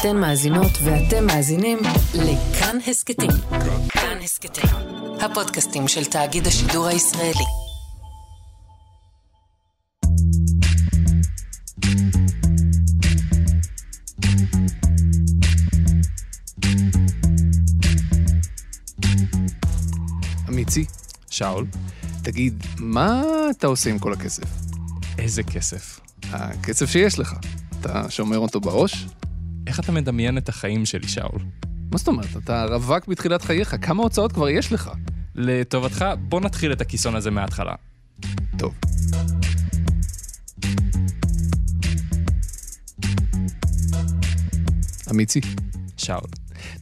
אתן מאזינות ואתם מאזינים לכאן הסכתים. כאן הסכתים, הפודקאסטים של תאגיד השידור הישראלי. אמיצי, שאול, תגיד, מה אתה עושה עם כל הכסף? איזה כסף. הכסף שיש לך, אתה שומר אותו בראש? איך אתה מדמיין את החיים שלי, שאול? מה זאת אומרת? אתה רווק בתחילת חייך, כמה הוצאות כבר יש לך? לטובתך, בוא נתחיל את הכיסון הזה מההתחלה. טוב. אמיצי, שאול,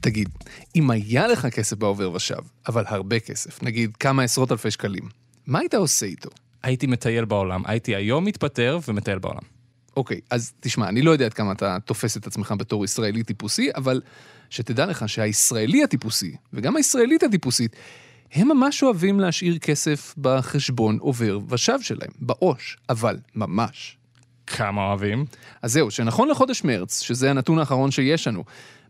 תגיד, אם היה לך כסף בעובר ושב, אבל הרבה כסף, נגיד כמה עשרות אלפי שקלים, מה היית עושה איתו? הייתי מטייל בעולם. הייתי היום מתפטר ומטייל בעולם. אוקיי, אז תשמע, אני לא יודע עד כמה אתה תופס את עצמך בתור ישראלי טיפוסי, אבל שתדע לך שהישראלי הטיפוסי, וגם הישראלית הטיפוסית, הם ממש אוהבים להשאיר כסף בחשבון עובר ושב שלהם, בעו"ש, אבל ממש. כמה אוהבים? אז זהו, שנכון לחודש מרץ, שזה הנתון האחרון שיש לנו,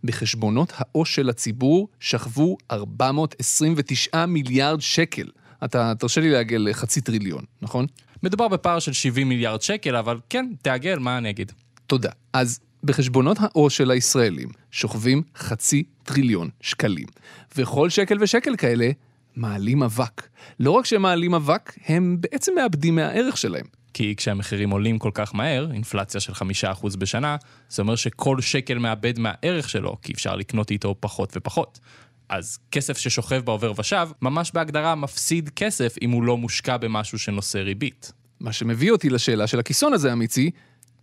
בחשבונות העו"ש של הציבור שכבו 429 מיליארד שקל. אתה תרשה לי לעגל לחצי טריליון, נכון? מדובר בפער של 70 מיליארד שקל, אבל כן, תעגל, מה אני אגיד? תודה. אז בחשבונות העו"ש של הישראלים שוכבים חצי טריליון שקלים. וכל שקל ושקל כאלה מעלים אבק. לא רק שהם מעלים אבק, הם בעצם מאבדים מהערך שלהם. כי כשהמחירים עולים כל כך מהר, אינפלציה של 5% בשנה, זה אומר שכל שקל מאבד מהערך שלו, כי אפשר לקנות איתו פחות ופחות. אז כסף ששוכב בעובר ושב, ממש בהגדרה מפסיד כסף אם הוא לא מושקע במשהו שנושא ריבית. מה שמביא אותי לשאלה של הכיסון הזה, אמיצי,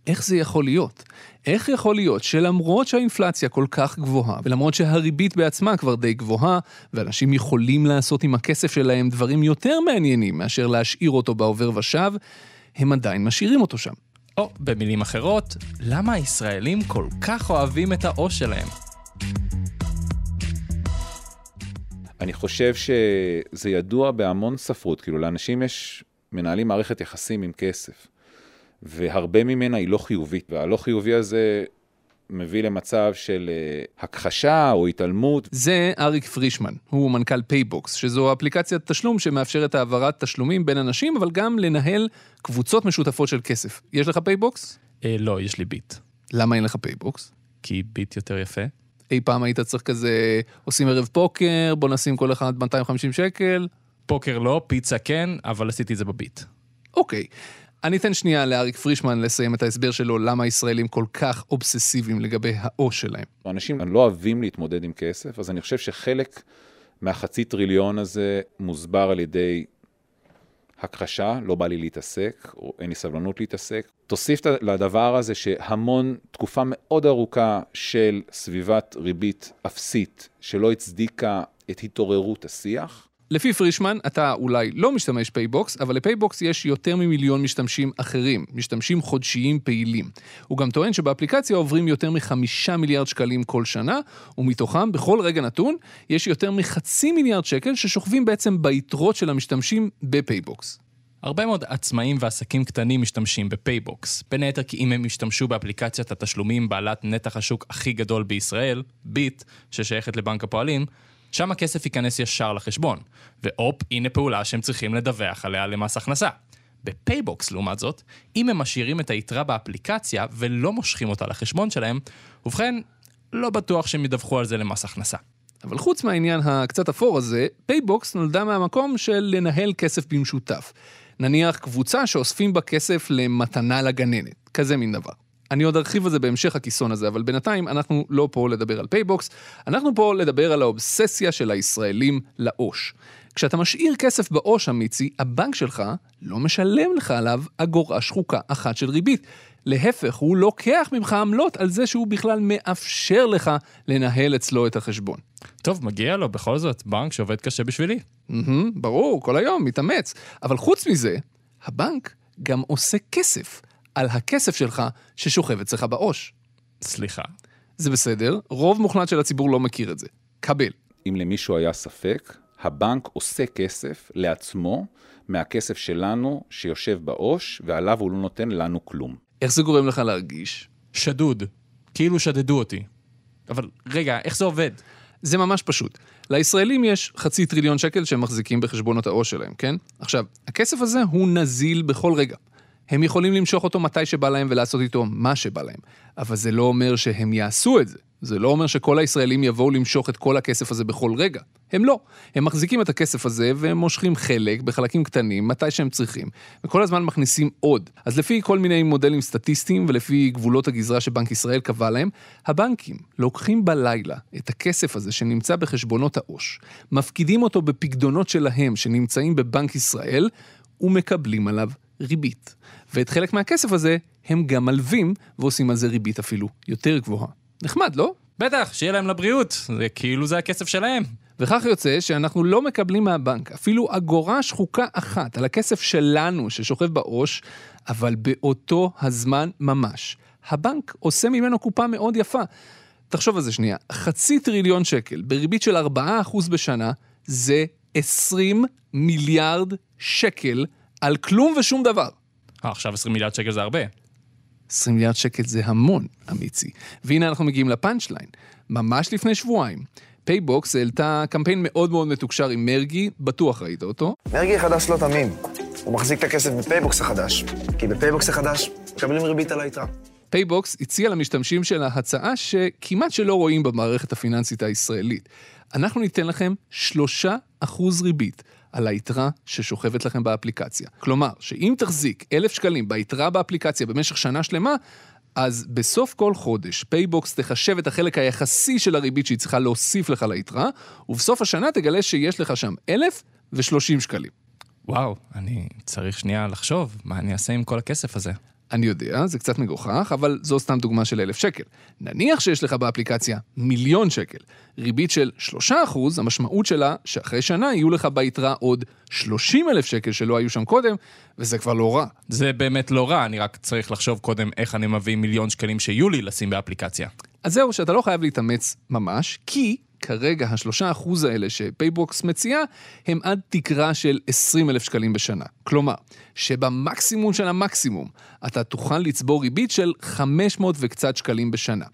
איך זה יכול להיות? איך יכול להיות שלמרות שהאינפלציה כל כך גבוהה, ולמרות שהריבית בעצמה כבר די גבוהה, ואנשים יכולים לעשות עם הכסף שלהם דברים יותר מעניינים מאשר להשאיר אותו בעובר ושב, הם עדיין משאירים אותו שם. או, במילים אחרות, למה הישראלים כל כך אוהבים את העו"ש שלהם? אני חושב שזה ידוע בהמון ספרות, כאילו לאנשים יש, מנהלים מערכת יחסים עם כסף, והרבה ממנה היא לא חיובית, והלא חיובי הזה מביא למצב של אה, הכחשה או התעלמות. זה אריק פרישמן, הוא מנכ"ל פייבוקס, שזו אפליקציית תשלום שמאפשרת העברת תשלומים בין אנשים, אבל גם לנהל קבוצות משותפות של כסף. יש לך פייבוקס? אה, לא, יש לי ביט. למה אין לך פייבוקס? כי ביט יותר יפה. אי פעם היית צריך כזה, עושים ערב פוקר, בוא נשים כל אחד 250 שקל. פוקר לא, פיצה כן, אבל עשיתי את זה בביט. אוקיי. אני אתן שנייה לאריק פרישמן לסיים את ההסבר שלו למה הישראלים כל כך אובססיביים לגבי העו"ש שלהם. אנשים לא אוהבים להתמודד עם כסף, אז אני חושב שחלק מהחצי טריליון הזה מוסבר על ידי הכחשה, לא בא לי להתעסק, או אין לי סבלנות להתעסק. תוסיף לדבר הזה שהמון, תקופה מאוד ארוכה של סביבת ריבית אפסית, שלא הצדיקה את התעוררות השיח. לפי פרישמן, אתה אולי לא משתמש פייבוקס, אבל לפייבוקס יש יותר ממיליון משתמשים אחרים, משתמשים חודשיים פעילים. הוא גם טוען שבאפליקציה עוברים יותר מחמישה מיליארד שקלים כל שנה, ומתוכם, בכל רגע נתון, יש יותר מחצי מיליארד שקל ששוכבים בעצם ביתרות של המשתמשים בפייבוקס. הרבה מאוד עצמאים ועסקים קטנים משתמשים בפייבוקס, בין היתר כי אם הם ישתמשו באפליקציית התשלומים בעלת נתח השוק הכי גדול בישראל, ביט, ששייכת לבנק הפועלים, שם הכסף ייכנס ישר לחשבון, והופ, הנה פעולה שהם צריכים לדווח עליה למס הכנסה. בפייבוקס, לעומת זאת, אם הם משאירים את היתרה באפליקציה ולא מושכים אותה לחשבון שלהם, ובכן, לא בטוח שהם ידווחו על זה למס הכנסה. אבל חוץ מהעניין הקצת אפור הזה, פייבוקס נולדה מהמקום של לנהל כסף במשותף. נניח קבוצה שאוספים בה כסף למתנה לגננת, כזה מין דבר. אני עוד ארחיב על זה בהמשך הכיסון הזה, אבל בינתיים אנחנו לא פה לדבר על פייבוקס, אנחנו פה לדבר על האובססיה של הישראלים לעו"ש. כשאתה משאיר כסף בעו"ש, אמיצי, הבנק שלך לא משלם לך עליו אגורה שחוקה אחת של ריבית. להפך, הוא לוקח ממך עמלות על זה שהוא בכלל מאפשר לך לנהל אצלו את החשבון. טוב, מגיע לו בכל זאת, בנק שעובד קשה בשבילי. Mm-hmm, ברור, כל היום, מתאמץ. אבל חוץ מזה, הבנק גם עושה כסף על הכסף שלך ששוכב אצלך בעו"ש. סליחה. זה בסדר, רוב מוחלט של הציבור לא מכיר את זה. קבל. אם למישהו היה ספק, הבנק עושה כסף לעצמו מהכסף שלנו שיושב בעו"ש, ועליו הוא לא נותן לנו כלום. איך זה גורם לך להרגיש? שדוד. כאילו שדדו אותי. אבל רגע, איך זה עובד? זה ממש פשוט. לישראלים יש חצי טריליון שקל שהם מחזיקים בחשבונות העו"ש שלהם, כן? עכשיו, הכסף הזה הוא נזיל בכל רגע. הם יכולים למשוך אותו מתי שבא להם ולעשות איתו מה שבא להם. אבל זה לא אומר שהם יעשו את זה. זה לא אומר שכל הישראלים יבואו למשוך את כל הכסף הזה בכל רגע. הם לא. הם מחזיקים את הכסף הזה והם מושכים חלק בחלקים קטנים מתי שהם צריכים, וכל הזמן מכניסים עוד. אז לפי כל מיני מודלים סטטיסטיים ולפי גבולות הגזרה שבנק ישראל קבע להם, הבנקים לוקחים בלילה את הכסף הזה שנמצא בחשבונות העו"ש, מפקידים אותו בפקדונות שלהם שנמצאים בבנק ישראל, ומקבלים עליו ריבית. ואת חלק מהכסף הזה הם גם מלווים ועושים על זה ריבית אפילו יותר גבוהה. נחמד, לא? בטח, שיהיה להם לבריאות, זה כאילו זה הכסף שלהם. וכך יוצא שאנחנו לא מקבלים מהבנק אפילו אגורה שחוקה אחת על הכסף שלנו ששוכב בעו"ש, אבל באותו הזמן ממש. הבנק עושה ממנו קופה מאוד יפה. תחשוב על זה שנייה, חצי טריליון שקל בריבית של 4% בשנה, זה 20 מיליארד שקל על כלום ושום דבר. אה, עכשיו 20 מיליארד שקל זה הרבה. 20 מיליארד שקל זה המון, אמיצי. והנה אנחנו מגיעים ל punch line. ממש לפני שבועיים, פייבוקס העלתה קמפיין מאוד מאוד מתוקשר עם מרגי, בטוח ראית אותו. מרגי החדש לא תמים. הוא מחזיק את הכסף בפייבוקס החדש. כי בפייבוקס החדש מקבלים ריבית על היתרה. פייבוקס הציע למשתמשים שלה הצעה שכמעט שלא רואים במערכת הפיננסית הישראלית. אנחנו ניתן לכם 3% ריבית על היתרה ששוכבת לכם באפליקציה. כלומר, שאם תחזיק 1,000 שקלים ביתרה באפליקציה במשך שנה שלמה, אז בסוף כל חודש פייבוקס תחשב את החלק היחסי של הריבית שהיא צריכה להוסיף לך ליתרה, ובסוף השנה תגלה שיש לך שם 1,030 שקלים. וואו, אני צריך שנייה לחשוב מה אני אעשה עם כל הכסף הזה. אני יודע, זה קצת מגוחך, אבל זו סתם דוגמה של אלף שקל. נניח שיש לך באפליקציה מיליון שקל. ריבית של שלושה אחוז, המשמעות שלה שאחרי שנה יהיו לך ביתרה עוד 30 אלף שקל שלא היו שם קודם, וזה כבר לא רע. זה באמת לא רע, אני רק צריך לחשוב קודם איך אני מביא מיליון שקלים שיהיו לי לשים באפליקציה. אז זהו, שאתה לא חייב להתאמץ ממש, כי כרגע השלושה אחוז האלה שפייבוקס מציעה, הם עד תקרה של 20 אלף שקלים בשנה. כלומר, שבמקסימום של המקסימום, אתה תוכל לצבור ריבית של 500 וקצת שקלים בשנה.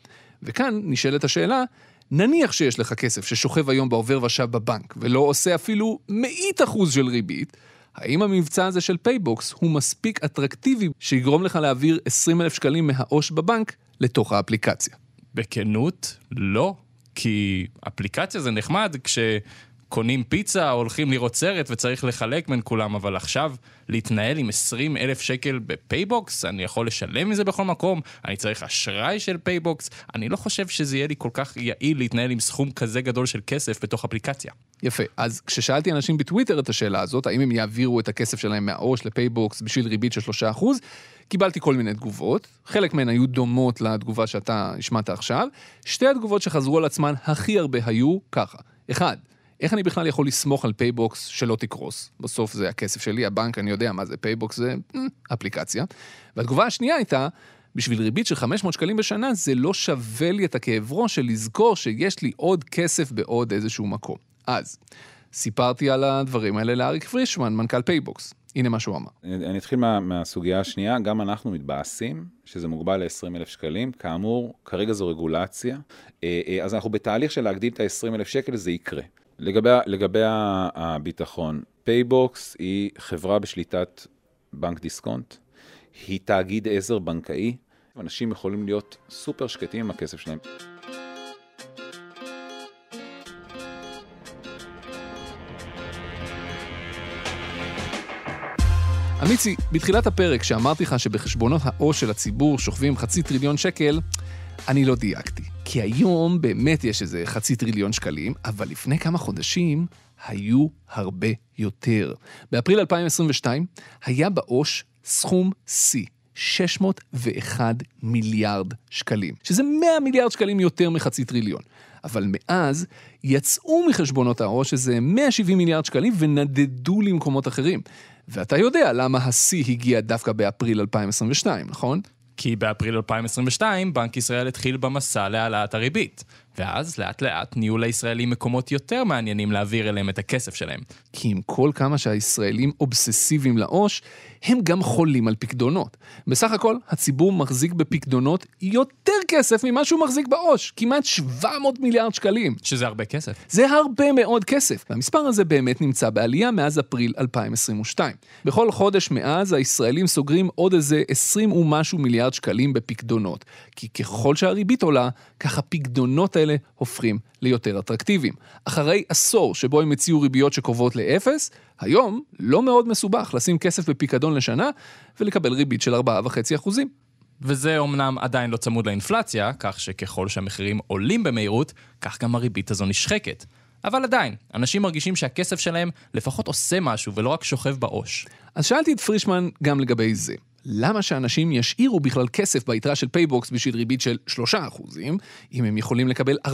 וכאן נשאלת השאלה, נניח שיש לך כסף ששוכב היום בעובר ושב בבנק, ולא עושה אפילו מאית אחוז של ריבית, האם המבצע הזה של פייבוקס הוא מספיק אטרקטיבי שיגרום לך להעביר 20 אלף שקלים מהעו"ש בבנק לתוך האפליקציה? בכנות, לא. כי אפליקציה זה נחמד כשקונים פיצה או הולכים לראות סרט וצריך לחלק בין כולם, אבל עכשיו להתנהל עם 20 אלף שקל בפייבוקס, אני יכול לשלם מזה בכל מקום, אני צריך אשראי של פייבוקס, אני לא חושב שזה יהיה לי כל כך יעיל להתנהל עם סכום כזה גדול של כסף בתוך אפליקציה. יפה, אז כששאלתי אנשים בטוויטר את השאלה הזאת, האם הם יעבירו את הכסף שלהם מהעו"ש לפייבוקס בשביל ריבית של 3%, קיבלתי כל מיני תגובות, חלק מהן היו דומות לתגובה שאתה השמעת עכשיו. שתי התגובות שחזרו על עצמן הכי הרבה היו ככה. אחד, איך אני בכלל יכול לסמוך על פייבוקס שלא תקרוס? בסוף זה הכסף שלי, הבנק, אני יודע מה זה פייבוקס, זה אה, אפליקציה. והתגובה השנייה הייתה, בשביל ריבית של 500 שקלים בשנה, זה לא שווה לי את הכאב ראש של לזכור שיש לי עוד כסף בעוד איזשהו מקום. אז, סיפרתי על הדברים האלה לאריק פרישמן, מנכ"ל פייבוקס. הנה מה שהוא אמר. אני, אני אתחיל מה, מהסוגיה השנייה, גם אנחנו מתבאסים שזה מוגבל ל-20 אלף שקלים, כאמור, כרגע זו רגולציה, אה, אה, אז אנחנו בתהליך של להגדיל את ה-20 אלף שקל, זה יקרה. לגבי, לגבי הביטחון, פייבוקס היא חברה בשליטת בנק דיסקונט, היא תאגיד עזר בנקאי, אנשים יכולים להיות סופר שקטים עם הכסף שלהם. אמיצי, בתחילת הפרק שאמרתי לך שבחשבונות העו"ש של הציבור שוכבים חצי טריליון שקל, אני לא דייקתי. כי היום באמת יש איזה חצי טריליון שקלים, אבל לפני כמה חודשים היו הרבה יותר. באפריל 2022 היה בעו"ש סכום שיא. 601 מיליארד שקלים, שזה 100 מיליארד שקלים יותר מחצי טריליון. אבל מאז יצאו מחשבונות העו"ש איזה 170 מיליארד שקלים ונדדו למקומות אחרים. ואתה יודע למה השיא הגיע דווקא באפריל 2022, נכון? כי באפריל 2022 בנק ישראל התחיל במסע להעלאת הריבית. ואז לאט לאט נהיו לישראלים מקומות יותר מעניינים להעביר אליהם את הכסף שלהם. כי עם כל כמה שהישראלים אובססיביים לעו"ש, הם גם חולים על פקדונות. בסך הכל, הציבור מחזיק בפקדונות יותר כסף ממה שהוא מחזיק בעו"ש, כמעט 700 מיליארד שקלים. שזה הרבה כסף. זה הרבה מאוד כסף, והמספר הזה באמת נמצא בעלייה מאז אפריל 2022. בכל חודש מאז הישראלים סוגרים עוד איזה 20 ומשהו מיליארד שקלים בפקדונות, כי ככל שהריבית עולה, כך הפקדונות האלה הופכים ליותר אטרקטיביים. אחרי עשור שבו הם הציעו ריביות שקרובות לאפס, היום לא מאוד מסובך לשים כסף בפיקדון לשנה ולקבל ריבית של 4.5%. וזה אומנם עדיין לא צמוד לאינפלציה, כך שככל שהמחירים עולים במהירות, כך גם הריבית הזו נשחקת. אבל עדיין, אנשים מרגישים שהכסף שלהם לפחות עושה משהו ולא רק שוכב בעו"ש. אז שאלתי את פרישמן גם לגבי זה. למה שאנשים ישאירו בכלל כסף ביתרה של פייבוקס בשביל ריבית של 3%, אם הם יכולים לקבל 4.5%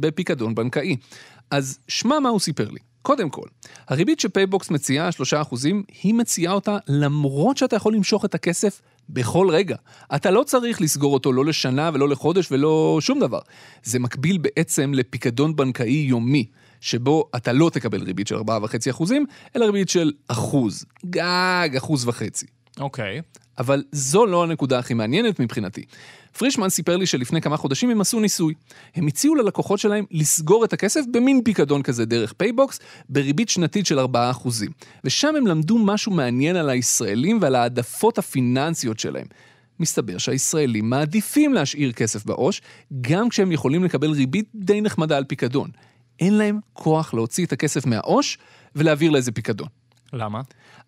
בפיקדון בנקאי? אז שמע מה הוא סיפר לי. קודם כל, הריבית שפייבוקס מציעה, 3%, היא מציעה אותה למרות שאתה יכול למשוך את הכסף בכל רגע. אתה לא צריך לסגור אותו לא לשנה ולא לחודש ולא שום דבר. זה מקביל בעצם לפיקדון בנקאי יומי. שבו אתה לא תקבל ריבית של 4.5%, אלא ריבית של אחוז, גג אחוז וחצי. אוקיי. Okay. אבל זו לא הנקודה הכי מעניינת מבחינתי. פרישמן סיפר לי שלפני כמה חודשים הם עשו ניסוי. הם הציעו ללקוחות שלהם לסגור את הכסף במין פיקדון כזה דרך פייבוקס, בריבית שנתית של 4%. ושם הם למדו משהו מעניין על הישראלים ועל העדפות הפיננסיות שלהם. מסתבר שהישראלים מעדיפים להשאיר כסף בעו"ש, גם כשהם יכולים לקבל ריבית די נחמדה על פיקדון. אין להם כוח להוציא את הכסף מהעו"ש ולהעביר לאיזה פיקדון. למה?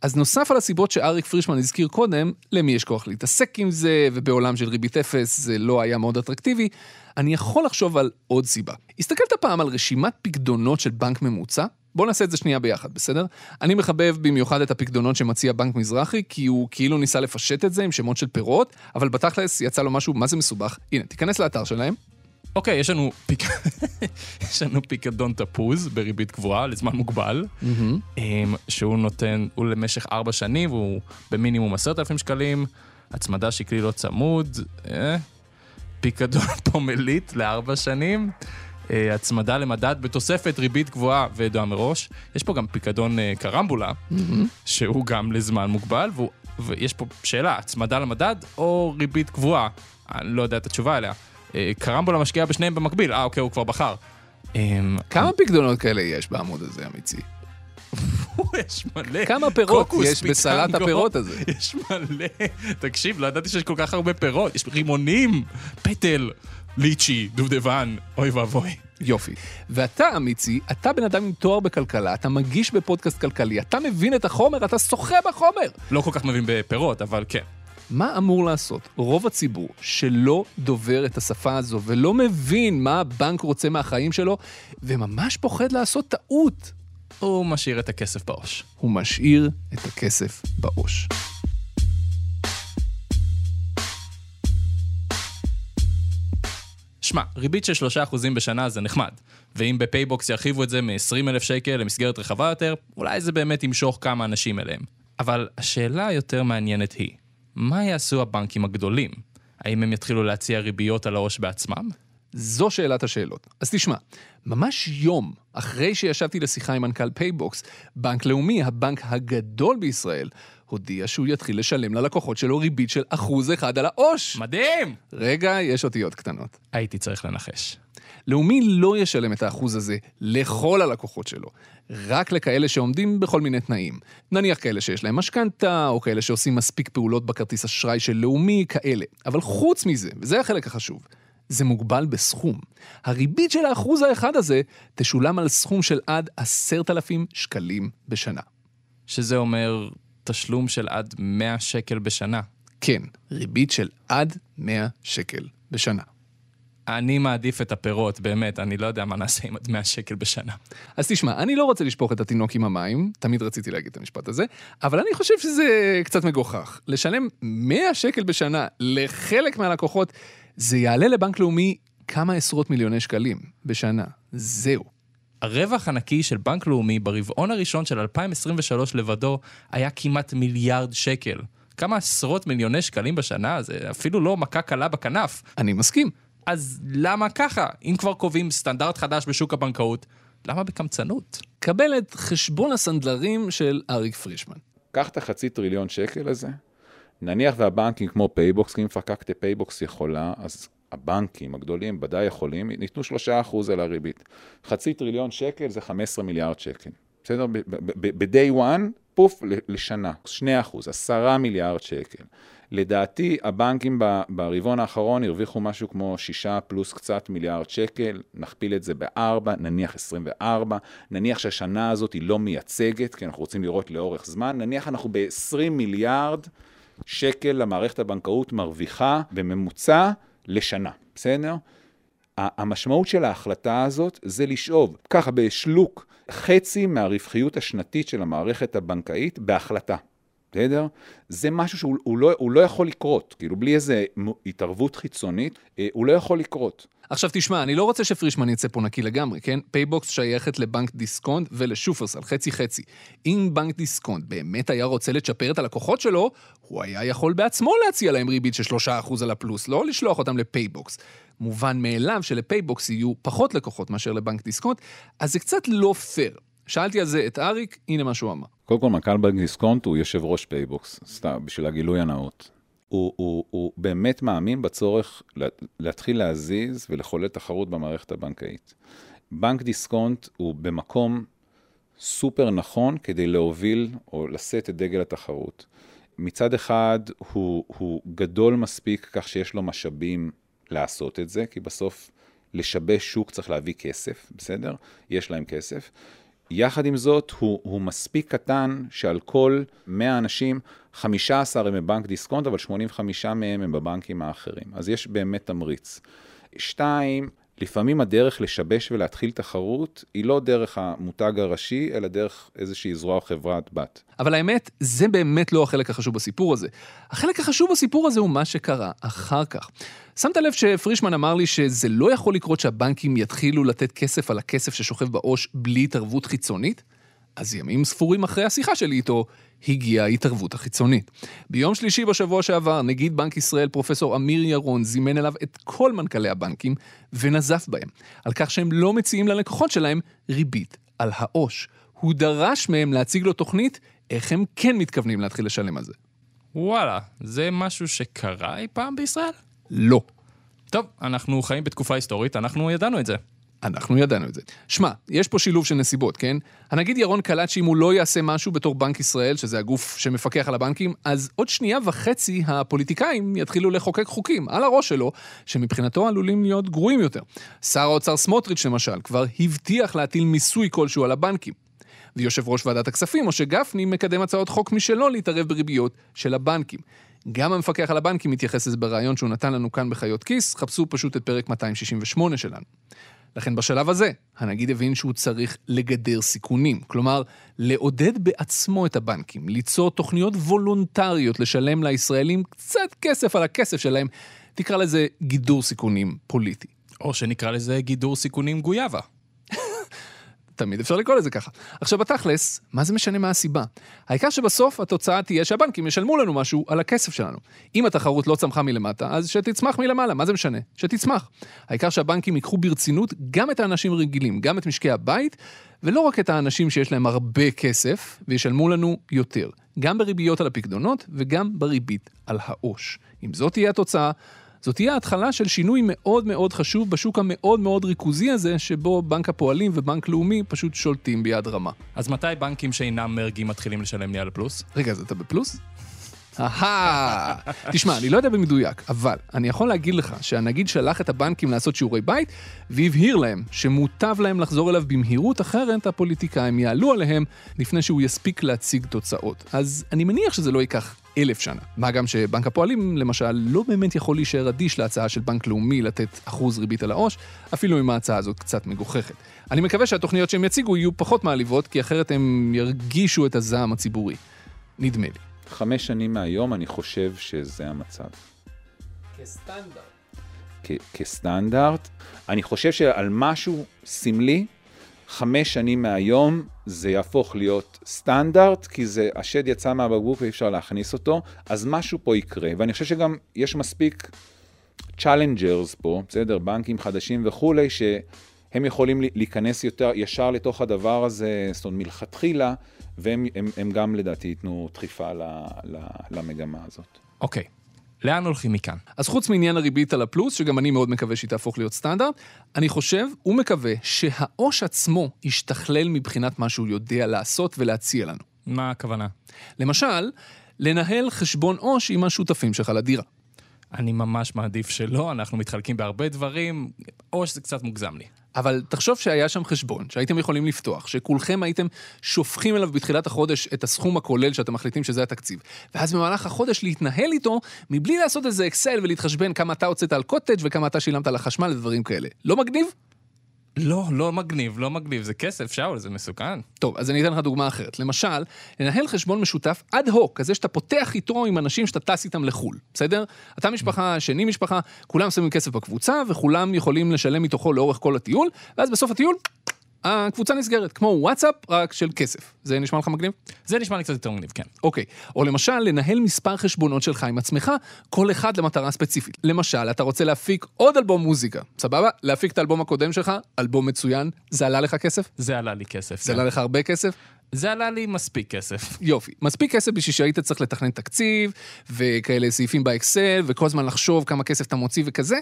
אז נוסף על הסיבות שאריק פרישמן הזכיר קודם, למי יש כוח להתעסק עם זה, ובעולם של ריבית אפס זה לא היה מאוד אטרקטיבי, אני יכול לחשוב על עוד סיבה. הסתכלת פעם על רשימת פקדונות של בנק ממוצע? בואו נעשה את זה שנייה ביחד, בסדר? אני מחבב במיוחד את הפקדונות שמציע בנק מזרחי, כי הוא כאילו ניסה לפשט את זה עם שמות של פירות, אבל בתכלס יצא לו משהו, מה זה מסובך? הנה, תיכנס לאתר שלהם. אוקיי, יש לנו, פיק... יש לנו פיקדון תפוז בריבית קבועה לזמן מוגבל, mm-hmm. שהוא נותן, הוא למשך ארבע שנים, והוא במינימום עשרת אלפים שקלים, הצמדה שקלי לא צמוד, אה, פיקדון פומלית לארבע שנים. אה, הצמדה למדד בתוספת ריבית גבוהה וידועה מראש. יש פה גם פיקדון אה, קרמבולה, mm-hmm. שהוא גם לזמן מוגבל, והוא, ויש פה שאלה, הצמדה למדד או ריבית גבוהה? אני לא יודע את התשובה עליה. אה, קרמבולה משקיע בשניהם במקביל, אה אוקיי, הוא כבר בחר. אמ, כמה פיקדונות כאלה יש בעמוד הזה, אמיצי? יש מלא. כמה פירות יש בסלט הפירות הזה? יש מלא. תקשיב, לא ידעתי שיש כל כך הרבה פירות. יש רימונים, פטל, ליצ'י, דובדבן, אוי ואבוי. יופי. ואתה, אמיצי, אתה בן אדם עם תואר בכלכלה, אתה מגיש בפודקאסט כלכלי, אתה מבין את החומר, אתה שוחה בחומר. לא כל כך מבין בפירות, אבל כן. מה אמור לעשות רוב הציבור שלא דובר את השפה הזו ולא מבין מה הבנק רוצה מהחיים שלו וממש פוחד לעשות טעות? הוא משאיר את הכסף בעו"ש. הוא משאיר את הכסף בעו"ש. שמע, ריבית של 3% בשנה זה נחמד, ואם בפייבוקס ירחיבו את זה מ-20,000 שקל למסגרת רחבה יותר, אולי זה באמת ימשוך כמה אנשים אליהם. אבל השאלה היותר מעניינת היא, מה יעשו הבנקים הגדולים? האם הם יתחילו להציע ריביות על העו"ש בעצמם? זו שאלת השאלות. אז תשמע, ממש יום אחרי שישבתי לשיחה עם מנכ"ל פייבוקס, בנק לאומי, הבנק הגדול בישראל, הודיע שהוא יתחיל לשלם ללקוחות שלו ריבית של אחוז אחד על העו"ש. מדהים! רגע, יש אותיות קטנות. הייתי צריך לנחש. לאומי לא ישלם את האחוז הזה לכל הלקוחות שלו, רק לכאלה שעומדים בכל מיני תנאים. נניח כאלה שיש להם משכנתה, או כאלה שעושים מספיק פעולות בכרטיס אשראי של לאומי, כאלה. אבל חוץ מזה, וזה החלק החשוב, זה מוגבל בסכום. הריבית של האחוז האחד הזה תשולם על סכום של עד עשרת אלפים שקלים בשנה. שזה אומר תשלום של עד 100 שקל בשנה. כן, ריבית של עד 100 שקל בשנה. אני מעדיף את הפירות, באמת, אני לא יודע מה נעשה עם עד 100 שקל בשנה. אז תשמע, אני לא רוצה לשפוך את התינוק עם המים, תמיד רציתי להגיד את המשפט הזה, אבל אני חושב שזה קצת מגוחך. לשלם 100 שקל בשנה לחלק מהלקוחות, זה יעלה לבנק לאומי כמה עשרות מיליוני שקלים בשנה. זהו. הרווח הנקי של בנק לאומי ברבעון הראשון של 2023 לבדו היה כמעט מיליארד שקל. כמה עשרות מיליוני שקלים בשנה, זה אפילו לא מכה קלה בכנף. אני מסכים. אז למה ככה? אם כבר קובעים סטנדרט חדש בשוק הבנקאות, למה בקמצנות? קבל את חשבון הסנדלרים של אריק פרישמן. קח את החצי טריליון שקל הזה, נניח והבנקים כמו פייבוקס, אם פייבוקס יכולה, אז הבנקים הגדולים ודאי יכולים, ניתנו 3% על הריבית. חצי טריליון שקל זה 15 מיליארד שקל. בסדר? ב-day one, פוף, לשנה, 2 אחוז, 10 מיליארד שקל. לדעתי, הבנקים ברבעון האחרון הרוויחו משהו כמו 6 פלוס קצת מיליארד שקל, נכפיל את זה ב-4, נניח 24, נניח שהשנה הזאת היא לא מייצגת, כי אנחנו רוצים לראות לאורך זמן, נניח אנחנו ב-20 מיליארד שקל למערכת הבנקאות מרוויחה בממוצע לשנה, בסדר? המשמעות של ההחלטה הזאת זה לשאוב, ככה בשלוק, חצי מהרווחיות השנתית של המערכת הבנקאית בהחלטה. בסדר? זה משהו שהוא לא, לא יכול לקרות, כאילו בלי איזה התערבות חיצונית, אה, הוא לא יכול לקרות. עכשיו תשמע, אני לא רוצה שפרישמן יצא פה נקי לגמרי, כן? פייבוקס שייכת לבנק דיסקונט ולשופרסל, חצי חצי. אם בנק דיסקונט באמת היה רוצה לצ'פר את הלקוחות שלו, הוא היה יכול בעצמו להציע להם ריבית של 3% על הפלוס, לא לשלוח אותם לפייבוקס. מובן מאליו שלפייבוקס יהיו פחות לקוחות מאשר לבנק דיסקונט, אז זה קצת לא פייר. שאלתי על זה את אריק, הנה מה שהוא אמר. קודם כל, מנכ"ל בנק דיסקונט הוא יושב ראש פייבוקס, סתם, בשביל הגילוי הנאות. הוא, הוא, הוא באמת מאמין בצורך להתחיל להזיז ולחולל תחרות במערכת הבנקאית. בנק דיסקונט הוא במקום סופר נכון כדי להוביל או לשאת את דגל התחרות. מצד אחד, הוא, הוא גדול מספיק כך שיש לו משאבים לעשות את זה, כי בסוף לשבש שוק צריך להביא כסף, בסדר? יש להם כסף. יחד עם זאת, הוא, הוא מספיק קטן שעל כל 100 אנשים, 15 הם בבנק דיסקונט, אבל 85 מהם הם בבנקים האחרים. אז יש באמת תמריץ. שתיים, לפעמים הדרך לשבש ולהתחיל תחרות היא לא דרך המותג הראשי, אלא דרך איזושהי זרוע חברת בת. אבל האמת, זה באמת לא החלק החשוב בסיפור הזה. החלק החשוב בסיפור הזה הוא מה שקרה אחר כך. שמת לב שפרישמן אמר לי שזה לא יכול לקרות שהבנקים יתחילו לתת כסף על הכסף ששוכב בעו"ש בלי התערבות חיצונית? אז ימים ספורים אחרי השיחה שלי איתו, הגיעה ההתערבות החיצונית. ביום שלישי בשבוע שעבר, נגיד בנק ישראל פרופסור אמיר ירון זימן אליו את כל מנכ"לי הבנקים ונזף בהם, על כך שהם לא מציעים ללקוחות שלהם ריבית על העו"ש. הוא דרש מהם להציג לו תוכנית איך הם כן מתכוונים להתחיל לשלם על זה. וואלה, זה משהו שקרה אי פעם בישראל? לא. טוב, אנחנו חיים בתקופה היסטורית, אנחנו ידענו את זה. אנחנו ידענו את זה. שמע, יש פה שילוב של נסיבות, כן? הנגיד ירון קלט שאם הוא לא יעשה משהו בתור בנק ישראל, שזה הגוף שמפקח על הבנקים, אז עוד שנייה וחצי הפוליטיקאים יתחילו לחוקק חוקים על הראש שלו, שמבחינתו עלולים להיות גרועים יותר. שר האוצר סמוטריץ' למשל, כבר הבטיח להטיל מיסוי כלשהו על הבנקים. ויושב ראש ועדת הכספים, משה גפני, מקדם הצעות חוק משלו להתערב בריביות של הבנקים. גם המפקח על הבנקים מתייחס לזה בריאיון שהוא נתן לנו כאן בחיות כיס, חפשו פשוט את פרק 268 שלנו. לכן בשלב הזה, הנגיד הבין שהוא צריך לגדר סיכונים. כלומר, לעודד בעצמו את הבנקים, ליצור תוכניות וולונטריות לשלם לישראלים קצת כסף על הכסף שלהם, תקרא לזה גידור סיכונים פוליטי. או שנקרא לזה גידור סיכונים גויאבה. תמיד אפשר לקרוא לזה ככה. עכשיו בתכלס, מה זה משנה מה הסיבה? העיקר שבסוף התוצאה תהיה שהבנקים ישלמו לנו משהו על הכסף שלנו. אם התחרות לא צמחה מלמטה, אז שתצמח מלמעלה, מה זה משנה? שתצמח. העיקר שהבנקים ייקחו ברצינות גם את האנשים הרגילים, גם את משקי הבית, ולא רק את האנשים שיש להם הרבה כסף, וישלמו לנו יותר. גם בריביות על הפקדונות וגם בריבית על העו"ש. אם זאת תהיה התוצאה, זאת תהיה ההתחלה של שינוי מאוד מאוד חשוב בשוק המאוד מאוד ריכוזי הזה, שבו בנק הפועלים ובנק לאומי פשוט שולטים ביד רמה. אז מתי בנקים שאינם מרגים מתחילים לשלם לי על פלוס? רגע, אז אתה בפלוס? אהה, תשמע, אני לא יודע במדויק, אבל אני יכול להגיד לך שהנגיד שלח את הבנקים לעשות שיעורי בית והבהיר להם שמוטב להם לחזור אליו במהירות, אחרת הפוליטיקאים יעלו עליהם לפני שהוא יספיק להציג תוצאות. אז אני מניח שזה לא ייקח אלף שנה. מה גם שבנק הפועלים, למשל, לא באמת יכול להישאר אדיש להצעה של בנק לאומי לתת אחוז ריבית על העו"ש, אפילו אם ההצעה הזאת קצת מגוחכת. אני מקווה שהתוכניות שהם יציגו יהיו פחות מעליבות, כי אחרת הם ירגישו את הזעם הציבורי. נדמה לי. חמש שנים מהיום אני חושב שזה המצב. כסטנדרט. כסטנדרט. אני חושב שעל משהו סמלי, חמש שנים מהיום זה יהפוך להיות סטנדרט, כי זה, השד יצא מהבקבוק ואי אפשר להכניס אותו, אז משהו פה יקרה. ואני חושב שגם יש מספיק challengers פה, בסדר? בנקים חדשים וכולי, שהם יכולים להיכנס יותר ישר לתוך הדבר הזה, זאת אומרת, מלכתחילה, והם הם, הם גם לדעתי ייתנו דחיפה למגמה הזאת. אוקיי, לאן הולכים מכאן? אז חוץ מעניין הריבית על הפלוס, שגם אני מאוד מקווה שהיא תהפוך להיות סטנדרט, אני חושב ומקווה שהעו"ש עצמו ישתכלל מבחינת מה שהוא יודע לעשות ולהציע לנו. מה הכוונה? למשל, לנהל חשבון עו"ש עם השותפים שלך לדירה. אני ממש מעדיף שלא, אנחנו מתחלקים בהרבה דברים, או שזה קצת מוגזם לי. אבל תחשוב שהיה שם חשבון שהייתם יכולים לפתוח, שכולכם הייתם שופכים אליו בתחילת החודש את הסכום הכולל שאתם מחליטים שזה התקציב, ואז במהלך החודש להתנהל איתו, מבלי לעשות איזה אקסל ולהתחשבן כמה אתה הוצאת על קוטג' וכמה אתה שילמת על החשמל ודברים כאלה. לא מגניב? לא, לא מגניב, לא מגניב, זה כסף, שאול, זה מסוכן. טוב, אז אני אתן לך דוגמה אחרת. למשל, לנהל חשבון משותף אד הוק, כזה שאתה פותח איתו עם אנשים שאתה טס איתם לחו"ל, בסדר? אתה משפחה, שני משפחה, כולם שמים כסף בקבוצה, וכולם יכולים לשלם מתוכו לאורך כל הטיול, ואז בסוף הטיול, הקבוצה נסגרת, כמו וואטסאפ, רק של כסף. זה נשמע לך מגניב? זה נשמע לי קצת יותר מגניב, כן. אוקיי. או למשל, לנהל מספר חשבונות שלך עם עצמך, כל אחד למטרה ספציפית. למשל, אתה רוצה להפיק עוד אלבום מוזיקה, סבבה? להפיק את האלבום הקודם שלך, אלבום מצוין, זה עלה לך כסף? זה עלה לי כסף. זה כן. עלה לך הרבה כסף? זה עלה לי מספיק כסף. יופי. מספיק כסף בשביל שהיית צריך לתכנן תקציב, וכאלה סעיפים באקסל, וכל הזמן לחשוב כמה כסף אתה מוציא וכזה?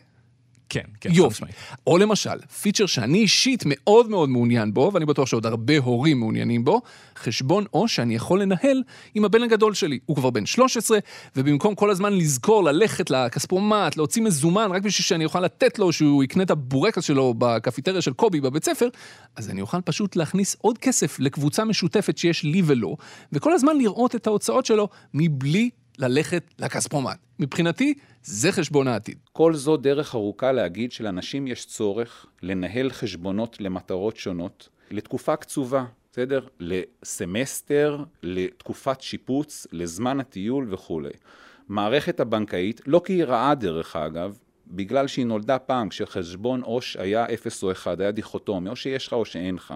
כן, כן, יופי. או למשל, פיצ'ר שאני אישית מאוד מאוד מעוניין בו, ואני בטוח שעוד הרבה הורים מעוניינים בו, חשבון או שאני יכול לנהל עם הבן הגדול שלי. הוא כבר בן 13, ובמקום כל הזמן לזכור ללכת לכספומט, להוציא מזומן, רק בשביל שאני אוכל לתת לו שהוא יקנה את הבורקס שלו בקפיטריה של קובי בבית ספר, אז אני אוכל פשוט להכניס עוד כסף לקבוצה משותפת שיש לי ולו, וכל הזמן לראות את ההוצאות שלו מבלי ללכת לכספומט. מבחינתי, זה חשבון העתיד. כל זו דרך ארוכה להגיד שלאנשים יש צורך לנהל חשבונות למטרות שונות לתקופה קצובה, בסדר? לסמסטר, לתקופת שיפוץ, לזמן הטיול וכולי. מערכת הבנקאית, לא כי היא רעה דרך אגב, בגלל שהיא נולדה פעם כשחשבון עו"ש היה 0 או 1, היה דיכוטומי, או שיש לך או שאין לך,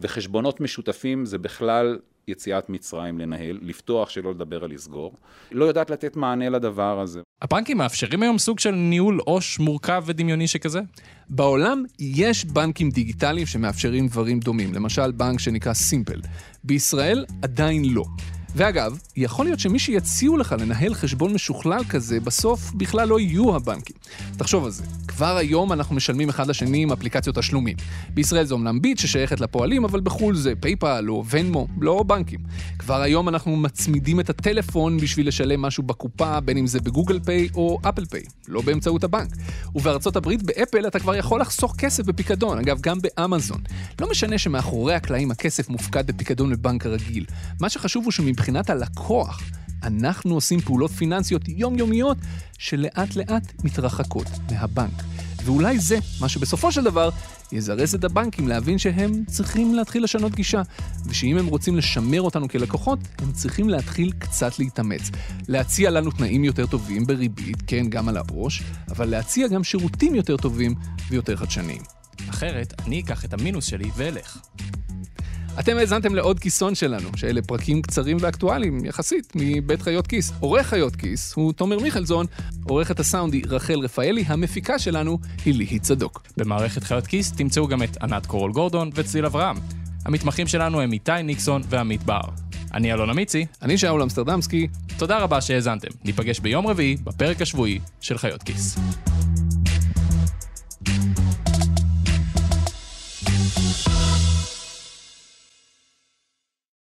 וחשבונות משותפים זה בכלל יציאת מצרים לנהל, לפתוח שלא לדבר על לסגור, לא יודעת לתת מענה לדבר הזה. הבנקים מאפשרים היום סוג של ניהול עו"ש מורכב ודמיוני שכזה? בעולם יש בנקים דיגיטליים שמאפשרים דברים דומים, למשל בנק שנקרא סימפל. בישראל עדיין לא. ואגב, יכול להיות שמי שיציעו לך לנהל חשבון משוכלל כזה, בסוף בכלל לא יהיו הבנקים. תחשוב על זה, כבר היום אנחנו משלמים אחד לשני עם אפליקציות תשלומים. בישראל זה אומנם ביט ששייכת לפועלים, אבל בחו"ל זה PayPal או Venmo, לא בנקים. כבר היום אנחנו מצמידים את הטלפון בשביל לשלם משהו בקופה, בין אם זה ב Google Pay או Apple Pay, לא באמצעות הבנק. ובארצות הברית באפל אתה כבר יכול לחסוך כסף בפיקדון, אגב גם באמזון. לא משנה שמאחורי הקלעים הכסף מופקד בפיקדון בבנק הרגיל. מה שחשוב הוא שמבחינת הלקוח, אנחנו עושים פעולות פיננסיות יומיומיות שלאט לאט מתרחקות מהבנק. ואולי זה מה שבסופו של דבר יזרז את הבנקים להבין שהם צריכים להתחיל לשנות גישה, ושאם הם רוצים לשמר אותנו כלקוחות, הם צריכים להתחיל קצת להתאמץ. להציע לנו תנאים יותר טובים בריבית, כן, גם על העו"ש, אבל להציע גם שירותים יותר טובים ויותר חדשניים. אחרת, אני אקח את המינוס שלי ואלך. אתם האזנתם לעוד כיסון שלנו, שאלה פרקים קצרים ואקטואליים יחסית מבית חיות כיס. עורך חיות כיס הוא תומר מיכלזון, עורכת הסאונד היא רחל רפאלי, המפיקה שלנו היא ליהי צדוק. במערכת חיות כיס תמצאו גם את ענת קורול גורדון וצליל אברהם. המתמחים שלנו הם איתי ניקסון ועמית בר. אני אלון אמיצי, אני שאול אמסטרדמסקי, תודה רבה שהאזנתם. ניפגש ביום רביעי בפרק השבועי של חיות כיס.